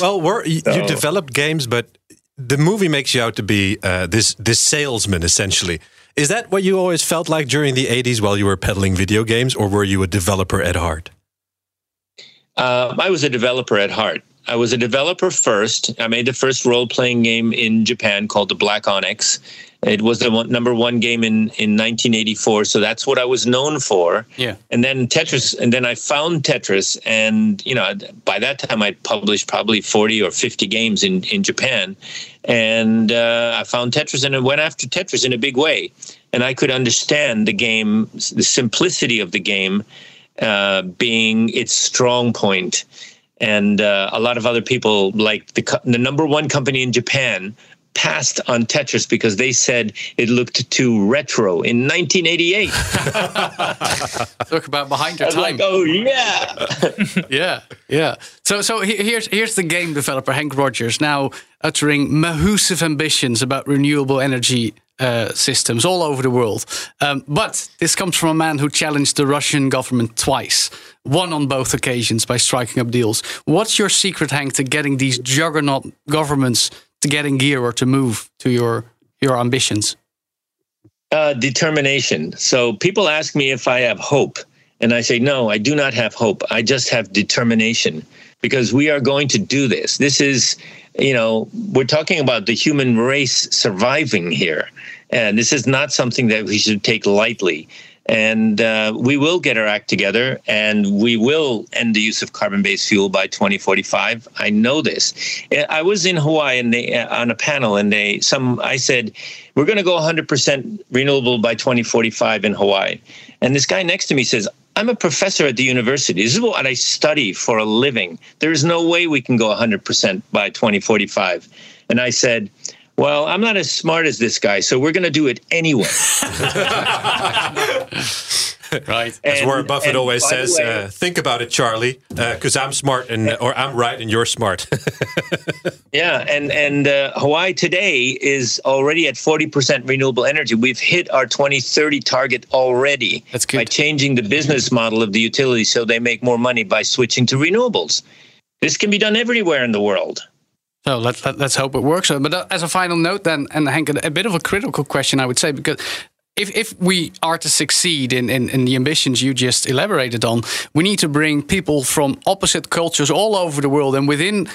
Well, we're, you, developed games, but the movie makes you out to be uh, this this salesman essentially. Is that what you always felt like during the '80s while you were peddling video games, or were you a developer at heart? Um, I was a developer at heart. I was a developer first. I made the first role playing game in Japan called the Black Onyx. It was the one, number one game in, in 1984, so that's what I was known for. Yeah. And then Tetris, and then I found Tetris, and you know, by that time I'd published probably 40 or 50 games in in Japan, and uh, I found Tetris, and I went after Tetris in a big way, and I could understand the game, the simplicity of the game, uh, being its strong point. And uh, a lot of other people, like the co- the number one company in Japan, passed on Tetris because they said it looked too retro in 1988. Talk about behind I your time. like, oh yeah. yeah, yeah. So, so here's here's the game developer Henk Rogers now uttering massive ambitions about renewable energy uh, systems all over the world. Um, but this comes from a man who challenged the Russian government twice, won on both occasions by striking up deals. What's your secret, Henk, to getting these juggernaut governments to get in gear or to move to your your ambitions? uh, determination. So people ask me if I have hope, and I say, no, I do not have hope. I just have determination because we are going to do this. This is, you know, we're talking about the human race surviving here. And this is not something that we should take lightly. And uh, we will get our act together and we will end the use of carbon based fuel by 2045. I know this. I was in Hawaii and they, uh, on a panel and they, some, I said, we're going to go 100% renewable by 2045 in Hawaii. And this guy next to me says, I'm a professor at the university. This is what I study for a living. There is no way we can go 100% by 2045. And I said, well, I'm not as smart as this guy, so we're going to do it anyway. Right. As Warren Buffett always says, way- uh, think about it, Charlie, because I'm smart and or I'm right and you're smart. Yeah, and and uh, Hawaii today is already at forty percent renewable energy. We've hit our twenty thirty target already. That's good. by changing the business model of the utility so they make more money by switching to renewables. This can be done everywhere in the world. So let, let, us hope it works. But uh, as a final note, then, and Henk, a bit of a critical question, I would say, because if, if we are to succeed in, in, in the ambitions you just elaborated on, we need to bring people from opposite cultures all over the world and within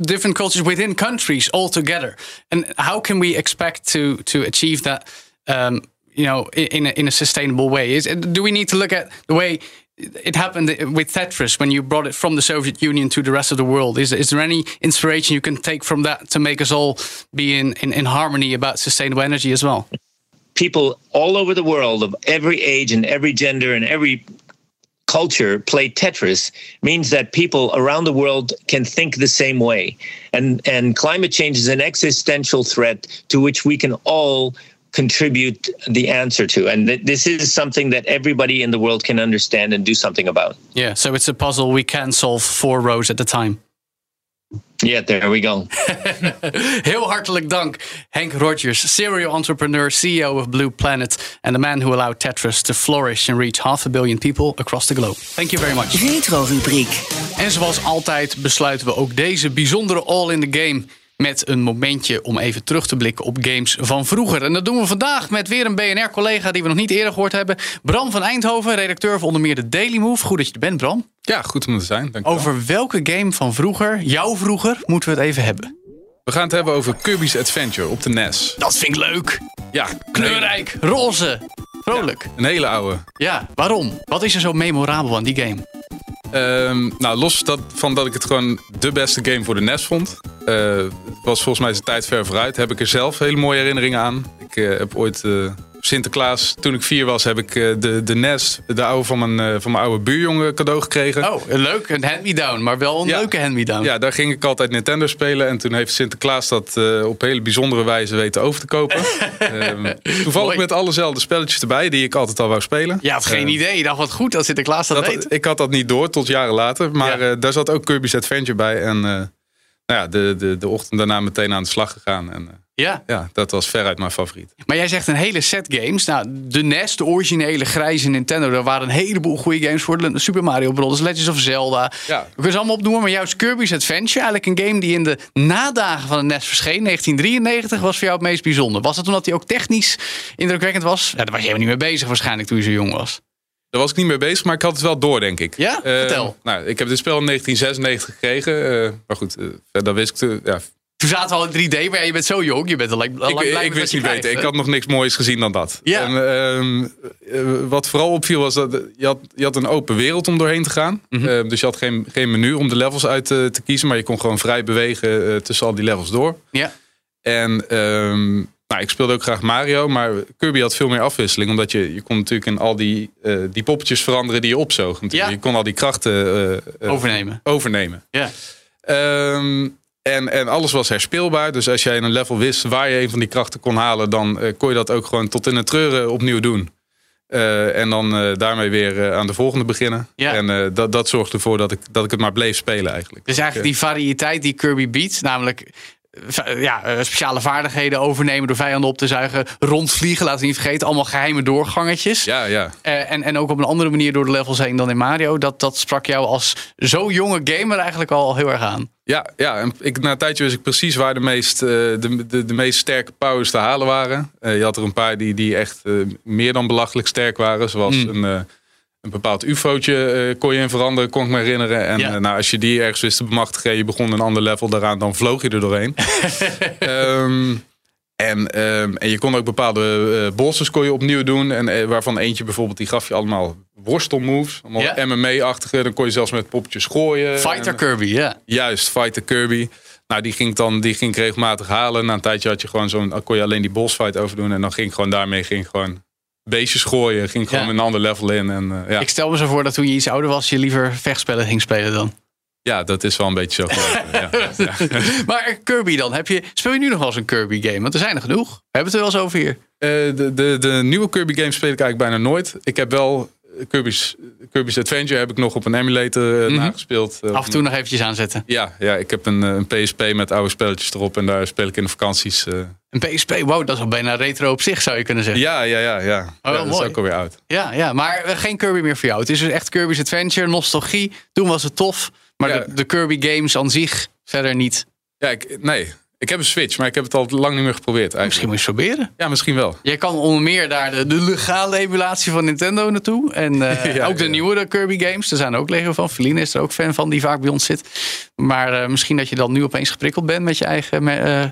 different cultures within countries all together. And how can we expect to to achieve that? Um, you know, in a, in a sustainable way. Is do we need to look at the way it happened with Tetris when you brought it from the Soviet Union to the rest of the world? Is is there any inspiration you can take from that to make us all be in in, in harmony about sustainable energy as well? People all over the world of every age and every gender and every culture play Tetris means that people around the world can think the same way. And and climate change is an existential threat to which we can all contribute the answer to. And th- this is something that everybody in the world can understand and do something about. Yeah, so it's a puzzle we can solve four rows at a time. Yeah, there we go. Heel hartelijk dank, Henk Rogers, serial entrepreneur, CEO of Blue Planet, and the man who allowed Tetris to flourish and reach half a billion people across the globe. Thank you very much. Retro-rubriek. En zoals altijd besluiten we ook deze bijzondere All in the Game met een momentje om even terug te blikken op games van vroeger. En dat doen we vandaag met weer een BNR-collega die we nog niet eerder gehoord hebben. Bram van Eindhoven, redacteur van onder meer de Daily Move. Goed dat je er bent, Bram. Ja, goed om te zijn. Dank. Over welke game van vroeger, jouw vroeger, moeten we het even hebben? We gaan het hebben over Kirby's Adventure op de NES. Dat vind ik leuk. Ja, Kleurrijk, roze, vrolijk. een hele oude. Ja, waarom? Wat is er zo memorabel aan die game? Ehm, nou, los dat, van dat ik het gewoon de beste game voor de NES vond. eh, het was volgens mij zijn tijd ver vooruit. Heb ik er zelf hele mooie herinneringen aan. Ik eh, heb ooit eh, Sinterklaas, toen ik vier was, heb ik eh, de, de NES, de oude van mijn, eh, van mijn oude buurjongen cadeau gekregen. Oh, een leuk, een hand-me-down, maar wel een Ja. leuke hand-me-down. Ja, daar ging ik altijd Nintendo spelen. En toen heeft Sinterklaas dat eh, op hele bijzondere wijze weten over te kopen. Ehm, toevallig Mooi. met allezelfde spelletjes erbij die ik altijd al wou spelen. Je had geen Eh, idee. Je dacht, wat goed dat Sinterklaas dat, dat- weet. ik had dat niet door tot jaren later. Maar Ja. daar zat ook Kirby's Adventure bij. En nou ja, de, de, de ochtend daarna meteen aan de slag gegaan. En Ja, ja, dat was veruit mijn favoriet. maar jij zegt een hele set games. Nou, de NES, de originele grijze Nintendo, daar waren een heleboel goede games voor. De Super Mario Bros., Legends of Zelda. Ja. We kunnen ze allemaal opnoemen, maar juist Kirby's Adventure, eigenlijk een game die in de nadagen van de NES verscheen, 1993, was voor jou het meest bijzonder. Was het omdat hij ook technisch indrukwekkend was? Ja, daar was je helemaal niet mee bezig waarschijnlijk toen je zo jong was. Daar was ik niet mee bezig, maar ik had het wel door, denk ik. Ja? Eh, Vertel. Nou, ik heb dit spel in 1996 gekregen. eh, maar goed, eh, verder wist ik... te- ja, Toen zaten we al in 3D, maar ja, je bent zo jong, je bent al lang, ik, wist niet weten. Ik had nog niks moois gezien dan dat. Ja. En, ehm, eh, wat vooral opviel was dat je had, je had een open wereld om doorheen te gaan. Mhm. Eh, dus je had geen, geen menu om de levels uit te, te kiezen. Maar je kon gewoon vrij bewegen eh, tussen al die levels door. Ja. En ehm, nou, ik speelde ook graag Mario. Maar Kirby had veel meer afwisseling. Omdat je, je kon natuurlijk in al die, eh, die poppetjes veranderen die je opzoog. Ja. Je kon al die krachten eh, eh, Overnemen. overnemen. Ja. Ehm, en, en alles was herspeelbaar. Dus als jij een level wist waar je een van die krachten kon halen, dan eh, kon je dat ook gewoon tot in het treuren opnieuw doen. Eh, en dan eh, daarmee weer aan de volgende beginnen. Ja. En dat, dat zorgde ervoor dat ik, dat ik het maar bleef spelen eigenlijk. Dus eigenlijk die variëteit die Kirby biedt, namelijk ja, eh, speciale vaardigheden overnemen door vijanden op te zuigen, rondvliegen, laten we niet vergeten, allemaal geheime doorgangetjes. Ja, ja. Eh, en, en ook op een andere manier door de levels heen dan in Mario. Dat, dat sprak jou als zo jonge gamer eigenlijk al heel erg aan. Ja, ja en ik, na een tijdje wist ik precies waar de meest, eh, de, de, de meest sterke powers te halen waren. Je had er een paar die, die echt meer dan belachelijk sterk waren. Zoals Mm. een, een bepaald ufootje eh, kon je in veranderen, kon ik me herinneren. En Ja. eh, nou, als je die ergens wist te bemachtigen en je begon een ander level daaraan, dan vloog je er doorheen. Ehm, en, ehm, en je kon ook bepaalde eh bosses kon je opnieuw doen. En waarvan eentje bijvoorbeeld, die gaf je allemaal worstelmoves. Allemaal Ja. MMA-achtige. Dan kon je zelfs met poppetjes gooien. Fighter En- Kirby, ja. Juist, Fighter Kirby. Nou, die ging ik dan die ging ik regelmatig halen. Na een tijdje had je gewoon zo'n, dan kon je alleen die boss fight overdoen. En dan ging ik gewoon daarmee ging gewoon beestjes gooien. Ging gewoon Ja. een ander level in. En eh, ja. Ik stel me zo voor dat toen je iets ouder was, je liever vechtspellen ging spelen dan. ja, dat is wel een beetje zo. Ja. Maar Kirby dan, heb je, speel je nu nog wel eens een Kirby game? Want er zijn er genoeg. We hebben het er wel eens over hier. Eh, de, de, de nieuwe Kirby games speel ik eigenlijk bijna nooit. Ik heb wel Kirby's, Kirby's Adventure heb ik nog op een emulator uh, nagespeeld. Uh, Af en toe nog eventjes aanzetten. Ja, ja ik heb een, een, PSP met oude spelletjes erop. En daar speel ik in de vakanties. Uh... Een PSP, wow, dat is al bijna retro op zich zou je kunnen zeggen. Ja, ja, ja. ja. Oh, ja dat mooi. is ook alweer oud. Ja, ja, maar geen Kirby meer voor jou. Het is dus echt Kirby's Adventure, nostalgie. Toen was het tof. Maar ja. de, de Kirby games aan zich verder niet. Ja, ik, nee. Ik heb een Switch, maar ik heb het al lang niet meer geprobeerd. Eigenlijk. Misschien moet je het proberen. Ja, misschien wel. Je kan onder meer daar de, de legale emulatie van Nintendo naartoe. En uh, ja, ook de ja. nieuwere Kirby games. Er zijn ook Lego van. Feline is er ook fan van, die vaak bij ons zit. Maar uh, misschien dat je dan nu opeens geprikkeld bent met je eigen uh,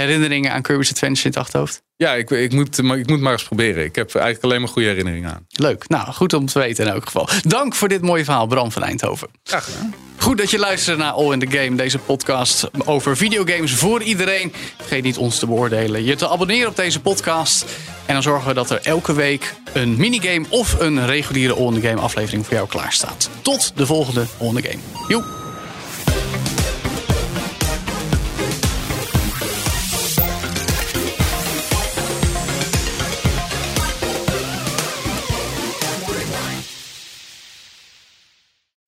herinneringen aan Kirby's Adventure in het achterhoofd. Ja, ik, ik, moet, ik moet maar eens proberen. Ik heb eigenlijk alleen maar goede herinneringen aan. Leuk. Nou, goed om te weten in elk geval. Dank voor dit mooie verhaal, Bram van Eindhoven. Graag gedaan. Goed dat je luistert naar All in the Game, deze podcast over videogames voor iedereen. Vergeet niet ons te beoordelen, je te abonneren op deze podcast. En dan zorgen we dat er elke week een minigame of een reguliere All in the Game aflevering voor jou klaar staat. Tot de volgende All in the Game. Joep.